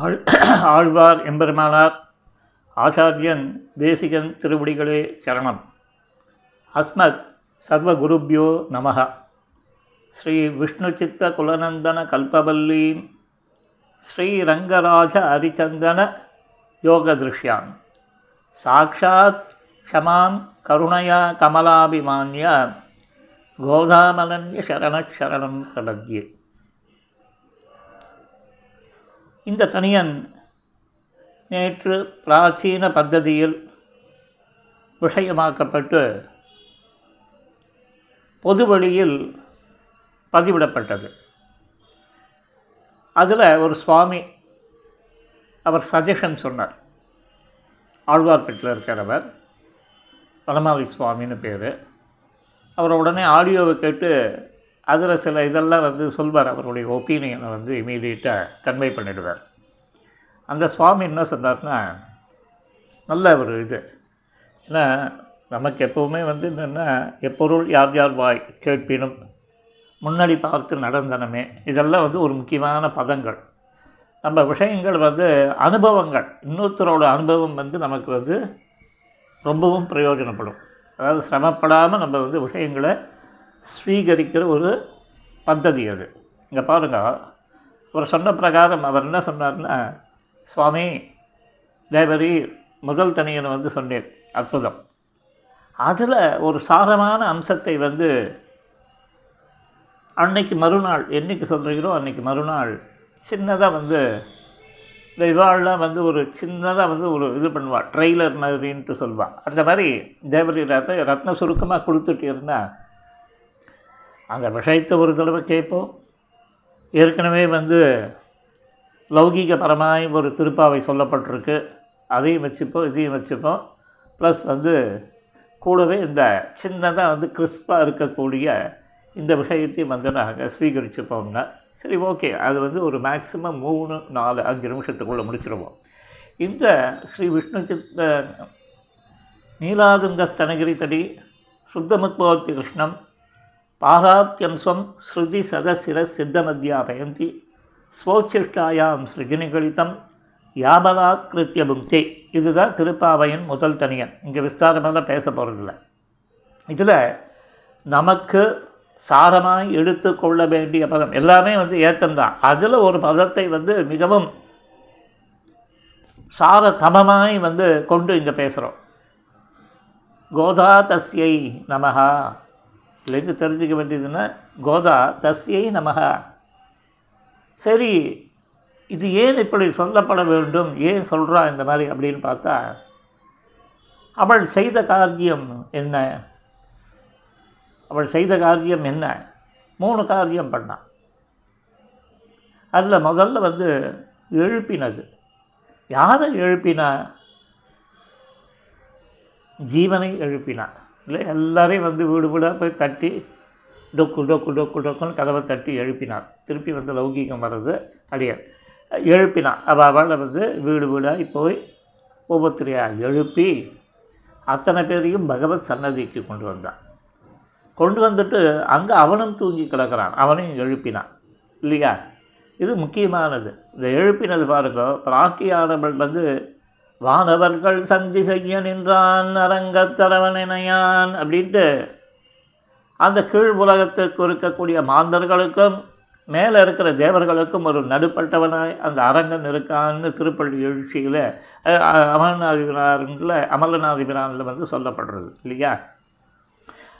ஆழ் ஆழ்வார் எம்பெருமானார் ஆச்சாரியன் தேசிகன் திருவடிகளே சரணம். அஸ்மத் சர்வகுருப்யோ நமः ஸ்ரீ விஷ்ணுசித்த குலநந்தன கல்பவல்லீம் ஸ்ரீரங்கராஜ ஹரிச்சந்தன யோகதிருஷ்யாம். சாட்சாத் க்ஷமாம் கருணையா கமலாபிமான்ய கோதாமலன்ய சரணம் பிரபத்யே. இந்த தனியன் நேற்று பிராச்சீன பத்ததியில் விஷயமாக்கப்பட்டு பொது வழியில் பதிவிடப்பட்டது. அதில் ஒரு சுவாமி அவர் சஜஷன் சொன்னார். ஆழ்வார்பேட்டில் இருக்கிறவர் வனமாலி சுவாமின்னு பேர். அவர் உடனே ஆடியோவை கேட்டு அதில் சில இதெல்லாம் வந்து சொல்வார் அவருடைய ஒப்பீனியனை வந்து இமீடியட்டாக கன்வே பண்ணிடுவார். அந்த சுவாமி என்ன சொன்னார்னா நல்ல ஒரு இது. ஏன்னா நமக்கு எப்போவுமே வந்து என்னென்னா எப்பொருள் யார் யார் வாய் கேட்பினும் முன்னாடி பார்த்து நடந்தனமே இதெல்லாம் வந்து ஒரு முக்கியமான பதங்கள். நம்ம விஷயங்கள் வந்து அனுபவங்கள். இன்னொருத்தரோட அனுபவம் வந்து நமக்கு வந்து ரொம்பவும் பிரயோஜனப்படும். அதாவது சிரமப்படாமல் நம்ம வந்து விஷயங்களை ஸ்வீகரிக்கிற ஒரு பద్ధதி அது. இங்கே பாருங்கள் அவர் சொன்ன பிரகாரம் அவர் என்ன சொன்னார்னா சுவாமி தேவரி முதல் தனியனை வந்து சொன்னேன் அற்புதம். அதில் ஒரு சாரமான அம்சத்தை வந்து அன்னைக்கு மறுநாள் என்றைக்கு சொல்கிறீங்களோ அன்றைக்கி மறுநாள் சின்னதாக வந்து இந்த இவாள்லாம் வந்து ஒரு சின்னதாக வந்து ஒரு இது பண்ணுவாள் ட்ரெய்லர் மாதிரின்ட்டு சொல்லுவாள் அந்த மாதிரி தேவரி ரத்த ரத்ன சுருக்கமாக கொடுத்துட்டீங்கன்னா அந்த விஷயத்தை ஒரு தடவை கேட்போம். ஏற்கனவே வந்து லௌகீகபரமாய் ஒரு திருப்பாவை சொல்லப்பட்டிருக்கு. அதையும் வச்சுப்போம் இதையும் வச்சுப்போம். ப்ளஸ் வந்து கூடவே இந்த சின்னதாக வந்து கிறிஸ்பாக இருக்கக்கூடிய இந்த விஷயத்தையும் வந்து நாங்கள் ஸ்வீகரிச்சுப்போம்னா சரி ஓகே. அது வந்து ஒரு மேக்ஸிமம் மூணு நாலு அஞ்சு நிமிஷத்துக்குள்ளே முடிச்சிடுவோம் இந்த ஸ்ரீ விஷ்ணு சித்த நீலாதுங்க ஸ்தனகிரி தடி சுத்தமுத்பவத்தி கிருஷ்ணம் பாராத்தியம்சம் ஸ்ருதி சதசிர சித்தமத்யாபயந்தி ஸ்வோச்சிஷ்டாயாம் சிருஜனிகளித்தம் யாபலாத் கிருத்திய புக்தி இதுதான் திருப்பாவையின் முதல் தனியன். இங்கே விஸ்தாரமெல்லாம் பேச போகிறதில்ல இதில் நமக்கு சாரமாய் எடுத்துக்கொள்ள வேண்டிய பதம் எல்லாமே வந்து ஏத்தம்தான். அதில் ஒரு பதத்தை வந்து மிகவும் சாரதமமாய் வந்து கொண்டு இங்கே பேசுகிறோம் கோதா தஸ்யை நமகா இதுலேருந்து தெரிஞ்சுக்க வேண்டியதுன்னா கோதா தஸ்யை நமகா சரி இது ஏன் இப்படி சொல்லப்பட வேண்டும்? ஏன் சொல்கிறா இந்த மாதிரி அப்படின்னு பார்த்தா அவள் செய்த காரியம் என்ன? அவள் செய்த காரியம் என்ன? மூணு காரியம் பண்ணான் அதில் முதல்ல வந்து எழுப்பினது. யாரை எழுப்பினா? ஜீவனை எழுப்பினான் இல்லை எல்லாரையும் வந்து வீடு வீடாக போய் தட்டி டொக்கு டொக்கு டொக்கு டொக்குன்னு கதவை தட்டி எழுப்பினான். திருப்பி வந்து லௌகீகம் வர்றது அடியார் எழுப்பினான். அவள் அவளை வந்து வீடு வீடாக போய் ஒவ்வொருத்தரையாக எழுப்பி அத்தனை பேரையும் பகவத் சன்னதிக்கு கொண்டு வந்தான். கொண்டு வந்துட்டு அங்கே அவனும் தூங்கி கிடக்கிறான். அவனையும் எழுப்பினான். இல்லையா? இது முக்கியமானது. இந்த எழுப்பினது பாருங்க பிராக்கியானவள் வந்து வானவர்கள் சந்தி செய்ய நின்றான் அரங்கத்தலைவனையான் அப்படின்ட்டு அந்த கீழ் உலகத்திற்கு இருக்கக்கூடிய மாந்தர்களுக்கும் மேலே இருக்கிற தேவர்களுக்கும் ஒரு நடுப்பட்டவனாய் அந்த அரங்கன் இருக்கான்னு திருப்பள்ளி எழுச்சியில் அமல்நாதிபிரானில் அமலநாதிபிரானில் வந்து சொல்லப்படுறது இல்லையா?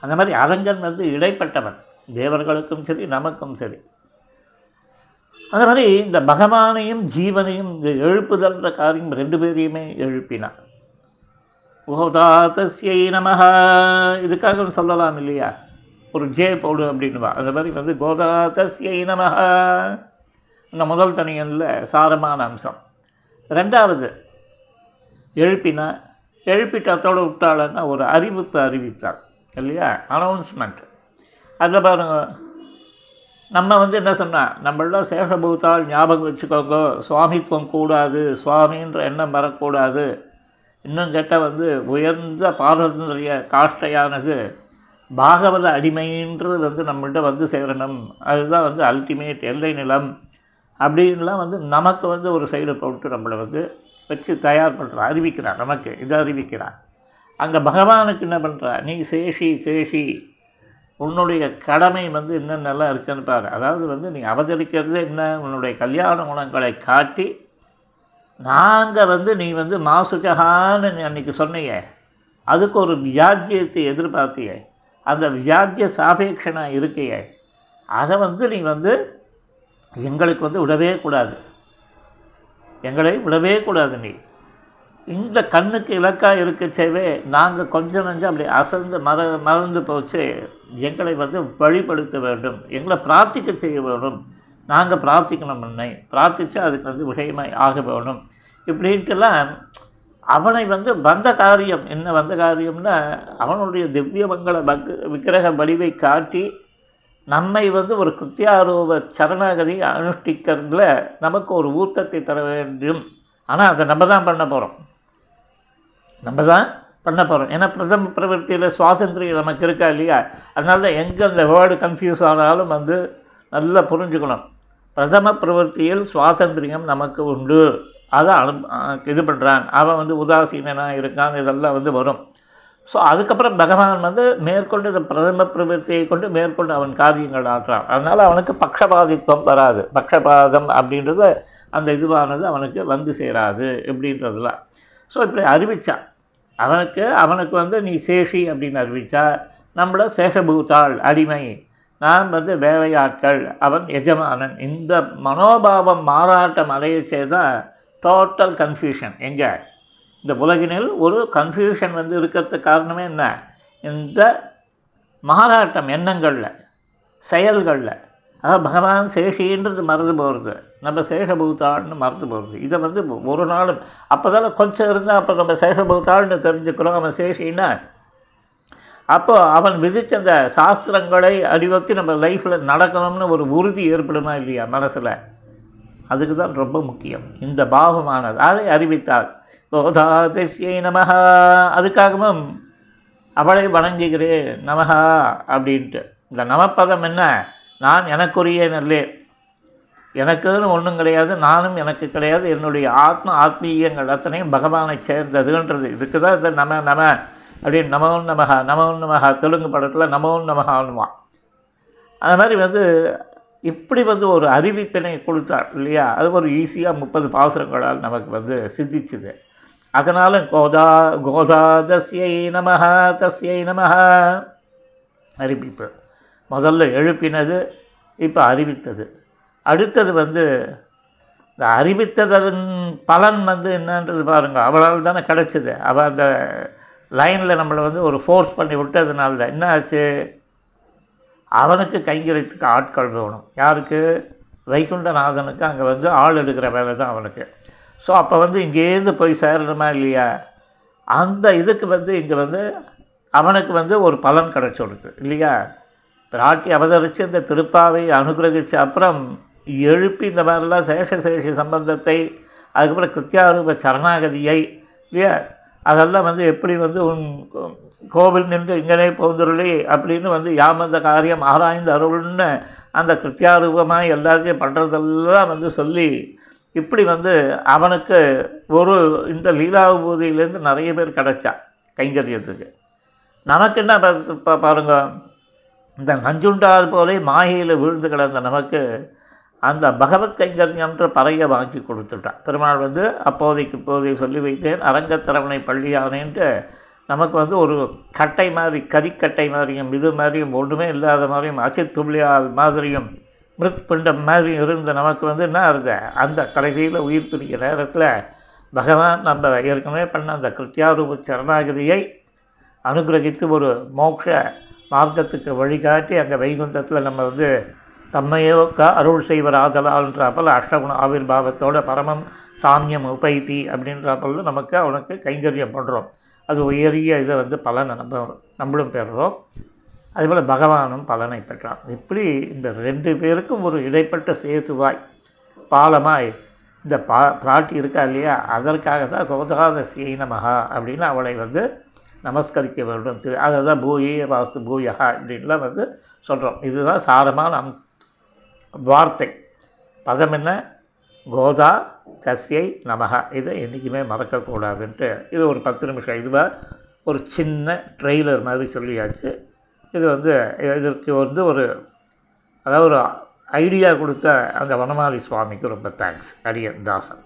அந்த மாதிரி அரங்கன் வந்து இடைப்பட்டவன். தேவர்களுக்கும் சரி நமக்கும் சரி. அந்த மாதிரி இந்த பகவானையும் ஜீவனையும் இந்த எழுப்புதல்ன்ற காரியம் ரெண்டு பேரையுமே எழுப்பினான் கோதாதஸ்யை நமஹா. இதுக்காக சொல்லலாம் இல்லையா? ஒரு ஜே போடு அப்படின்வா அந்த மாதிரி வந்து கோதாதஸ்யை நமஹா. இந்த முதல் தனியனில் சாரமான அம்சம். ரெண்டாவது எழுப்பினா எழுப்பிட்டத்தோடு விட்டாளன்னா ஒரு அறிவிப்பு அறிவித்தாள் இல்லையா? அனௌன்ஸ்மெண்ட் அதில் பாருங்கள் நம்ம வந்து என்ன சொன்னால் நம்மளாம் சேஷபூத்தால் ஞாபகம் வச்சுக்கோங்க சுவாமித்துவம் கூடாது சுவாமின்ற எண்ணம் வரக்கூடாது. இன்னும் கேட்டால் வந்து உயர்ந்த பாரம்பரிய காஷ்டையானது பாகவத அடிமைன்றது வந்து நம்மள்கிட்ட வந்து சேரணும். அதுதான் வந்து அல்டிமேட் எல்லை நிலம். அப்படின்லாம் வந்து நமக்கு வந்து ஒரு சைடு போட்டு நம்மளை வந்து வச்சு தயார் பண்ணுறான் அறிவிக்கிறான் நமக்கு இதை அறிவிக்கிறான் அங்கே பகவானுக்கு என்ன பண்ணுறா நீ சேஷி சேஷி உன்னுடைய கடமை வந்து என்னென்னலாம் இருக்குன்னு பாரு. அதாவது வந்து நீ அவதரிக்கிறது என்ன? உன்னுடைய கல்யாண குணங்களை காட்டி நாங்கள் வந்து நீ வந்து மாசுஜகான்னு நீ அன்றைக்கி சொன்னியே. அதுக்கு ஒரு வியாஜ்யத்தை எதிர்பார்த்தியே. அந்த வியாஜ்ய சாபேட்சனாக இருக்கையே. அதை வந்து நீ வந்து எங்களுக்கு வந்து விடவே கூடாது. எங்களை விடவே கூடாது நீ. இந்த கண்ணுக்கு இலக்காக இருக்கச்சேவே நாங்கள் கொஞ்சம் நஞ்சம் அப்படி அசந்து மற மறந்து போச்சு எங்களை வந்து வழிபடுத்த வேண்டும் எங்களை பிரார்த்திக்க செய்ய வேண்டும். நாங்கள் பிரார்த்திக்கணும் முன்னை பிரார்த்திச்சு அதுக்கு வந்து விஷயமாய் ஆக வேணும். இப்படின்ட்டுலாம் அவனை வந்து வந்த காரியம் என்ன வந்த காரியம்னா அவனுடைய திவ்ய மங்கள பக் விக்கிரக வடிவை காட்டி நம்மை வந்து ஒரு கிருத்தியாரோப சரணாகதி அனுஷ்டிக்கிறதுல நமக்கு ஒரு ஊக்கத்தை தர வேண்டும். ஆனால் அதை நம்ம தான் பண்ண போகிறோம் நம்ம தான் பண்ண போகிறோம் ஏன்னா பிரதம பிரவர்த்தியில் சுவாதந்திரியம் நமக்கு இருக்கா இல்லையா? அதனால தான் எங்கே அந்த வேர்டு கன்ஃபியூஸ் ஆனாலும் வந்து நல்லா புரிஞ்சுக்கணும். பிரதம பிரவர்த்தியில் சுவாதந்திரியம் நமக்கு உண்டு. அதை அனு இது பண்ணுறான் அவன் வந்து உதாசீனாக இருக்கான். இதெல்லாம் வந்து வரும். ஸோ அதுக்கப்புறம் பகவான் வந்து மேற்கொண்டு இந்த பிரதம பிரவர்த்தியை கொண்டு மேற்கொண்டு அவன் காரியங்கள் ஆற்றான் அதனால் அவனுக்கு பக்ஷபாதித்துவம் வராது. பக்ஷபாதம் அப்படின்றது அந்த இதுவானது அவனுக்கு வந்து சேராது எப்படின்றதுலாம் ஸோ இப்படி அறிவித்தான் அவனுக்கு அவனுக்கு வந்து நீ சேஷி அப்படின்னு அறிவித்தா நம்மள சேஷபூத்தாள் அடிமை. நாம் வந்து வேலையாட்கள். அவன் எஜமானன். இந்த மனோபாவம் மாறாட்டம் அடைய செய்தால் டோட்டல் கன்ஃபியூஷன் எங்கே? இந்த உலகினில் ஒரு கன்ஃபியூஷன் வந்து இருக்கிறதுக்கு காரணமே என்ன? இந்த மாறாட்டம் எண்ணங்களில் செயல்களில். ஆனால் பகவான் சேஷின்றது மறந்து போகிறது நம்ம சேஷபூத்தாள்னு மறந்து போகிறது இதை வந்து ஒரு நாளும் அப்போ தானே கொஞ்சம் இருந்தால் அப்போ நம்ம சேஷபூத்தாள்னு தெரிஞ்சுக்கிறோம் அவன் சேஷின்னா. அப்போ அவன் விதித்த அந்த சாஸ்திரங்களை அடிவத்தி நம்ம லைஃப்பில் நடக்கணும்னு ஒரு உறுதி ஏற்படுமா இல்லையா மனசில்? அதுக்கு தான் ரொம்ப முக்கியம். இந்த பாவமானது. அதை அறிவித்தாள் கோதாதிஸ்யை நமஹா. அதுக்காகவும் அவளை வணங்குகிறேன் நமஹா அப்படின்ட்டு. இந்த நமப்பதம் என்ன? நான் எனக்குரிய நல்லே. எனக்குன்னு ஒன்றும் கிடையாது நானும் எனக்கு கிடையாது என்னுடைய ஆத்ம ஆத்மீயங்கள் அத்தனையும் பகவானை சேர்ந்ததுன்றது. இதுக்கு தான் இந்த நம நம அப்படின்னு நமோன் நமகா நமோன் நமகா தெலுங்கு படத்தில் நமோன் நமகான்னுவான் அது மாதிரி வந்து இப்படி வந்து ஒரு அறிவிப்பினை கொடுத்தார் இல்லையா? அது ஒரு ஈஸியாக முப்பது பாசுரங்களால் நமக்கு வந்து சித்திச்சுது அதனால் கோதா கோதா தஸ்யை நமஹா தஸ்யை நமஹா. அறிவிப்பு. முதல்ல எழுப்பினது இப்போ அறிவித்தது. அடுத்தது வந்து இந்த அறிவித்ததன் பலன் வந்து என்னன்றது பாருங்கள் அவளால் தானே கிடச்சிது. அவள் அந்த லைனில் நம்மளை வந்து ஒரு ஃபோர்ஸ் பண்ணி விட்டதுனால தான். என்ன ஆச்சு? அவனுக்கு கைங்கரியத்துக்கு ஆட்கள் வேணும். யாருக்கு? வைகுண்டநாதனுக்கு. அங்கே வந்து ஆள் எடுக்கிற வேலை தான் அவனுக்கு. ஸோ அப்போ வந்து இங்கேருந்து போய் சேரணுமா இல்லையா? அந்த இதுக்கு வந்து இங்கே வந்து அவனுக்கு வந்து ஒரு பலன் கிடச்சிடுது இல்லையா? பிராட்டி அவதரித்து இந்த திருப்பாவை அனுகிரகிச்ச அப்புறம் எழுப்பி இந்த மாதிரிலாம் சேஷ சேஷ சம்பந்தத்தை அதுக்கப்புறம் கிருத்தியாரூப சரணாகதியை இல்லையா? அதெல்லாம் வந்து எப்படி வந்து உன் கோவில் நின்று இங்கனே போந்துருளி அப்படின்னு வந்து யாமந்த காரியம் ஆராய்ந்து அருள்னு அந்த கிருத்தியாரூபமாக எல்லாத்தையும் பண்ணுறதெல்லாம் வந்து சொல்லி இப்படி வந்து அவனுக்கு ஒரு இந்த லீலாபூதியிலேருந்து நிறைய பேர் கிடச்சா கைங்கரியத்துக்கு. நமக்கு என்ன பா பாருங்க. இந்த நஞ்சுண்டார் போலே மாயையில் விழுந்து கிடந்த நமக்கு அந்த பகவத் கைங்கரியன்ற பறையை வாங்கி கொடுத்துட்டான் பெருமாள் வந்து அப்போதைக்கு இப்போதை சொல்லி வைத்தேன் அரங்கத்திறவனை பள்ளியானேன்ட்டு நமக்கு வந்து ஒரு கட்டை மாதிரி கறிக்கட்டை மாதிரியும் இது மாதிரியும் ஒன்றுமே இல்லாத மாதிரியும் அசித்துள்ளியால் மாதிரியும் மிருத் பிண்டம் மாதிரி இருந்த நமக்கு வந்து என்ன ஆகுது அந்த கடைசியில் உயிர் பிரிக்கிற நேரத்தில் பகவான் நம்ம ஏற்கனவே பண்ண அந்த கிருத்தியாரூப சரணாகதியை அனுகிரகித்து ஒரு மோட்ச மார்க்கத்துக்கு வழிகாட்டி அங்கே வைகுந்தத்தில் நம்ம வந்து தம்மையோ க அருள் செய்வர் ஆதலால்ன்றாப்பல் அஷ்டகுண ஆவிர்பாவத்தோட பரமம் சாமியம் உபைத்தி அப்படின்றப்பல நமக்கு அவனுக்கு கைங்கரியம் பண்ணுறோம் அது உயரிய இதை வந்து பலனை நம்ம நம்மளும் பெறுறோம். அதேபோல் பகவானும் பலனை பெற்றான் இப்படி இந்த ரெண்டு பேருக்கும் ஒரு இடைப்பட்ட சேதுவாய் பாலமாய் இந்த பா பிராட்டி இருக்கா இல்லையா? அதற்காக தான் கோதாத நமகா அப்படின்னு அவளை வந்து நமஸ்கரிக்க வேண்டும் திரு அதை தான் பூயே வாஸ்து பூயகா இப்படின்லாம் வந்து சொல்கிறோம் இதுதான் சாரமான அம் வார்த்தை. பதம் என்ன? கோதா தஸ்யை நமக இதை என்றைக்குமே மறக்கக்கூடாதுன்ட்டு. இது ஒரு பத்து நிமிஷம். இதுவாக ஒரு சின்ன ட்ரெய்லர் மாதிரி சொல்லியாச்சு. இது வந்து இதற்கு வந்து ஒரு அதாவது ஒரு ஐடியா கொடுத்த அந்த வனமாலி சுவாமிக்கு ரொம்ப தேங்க்ஸ் அரியன் தாசன்.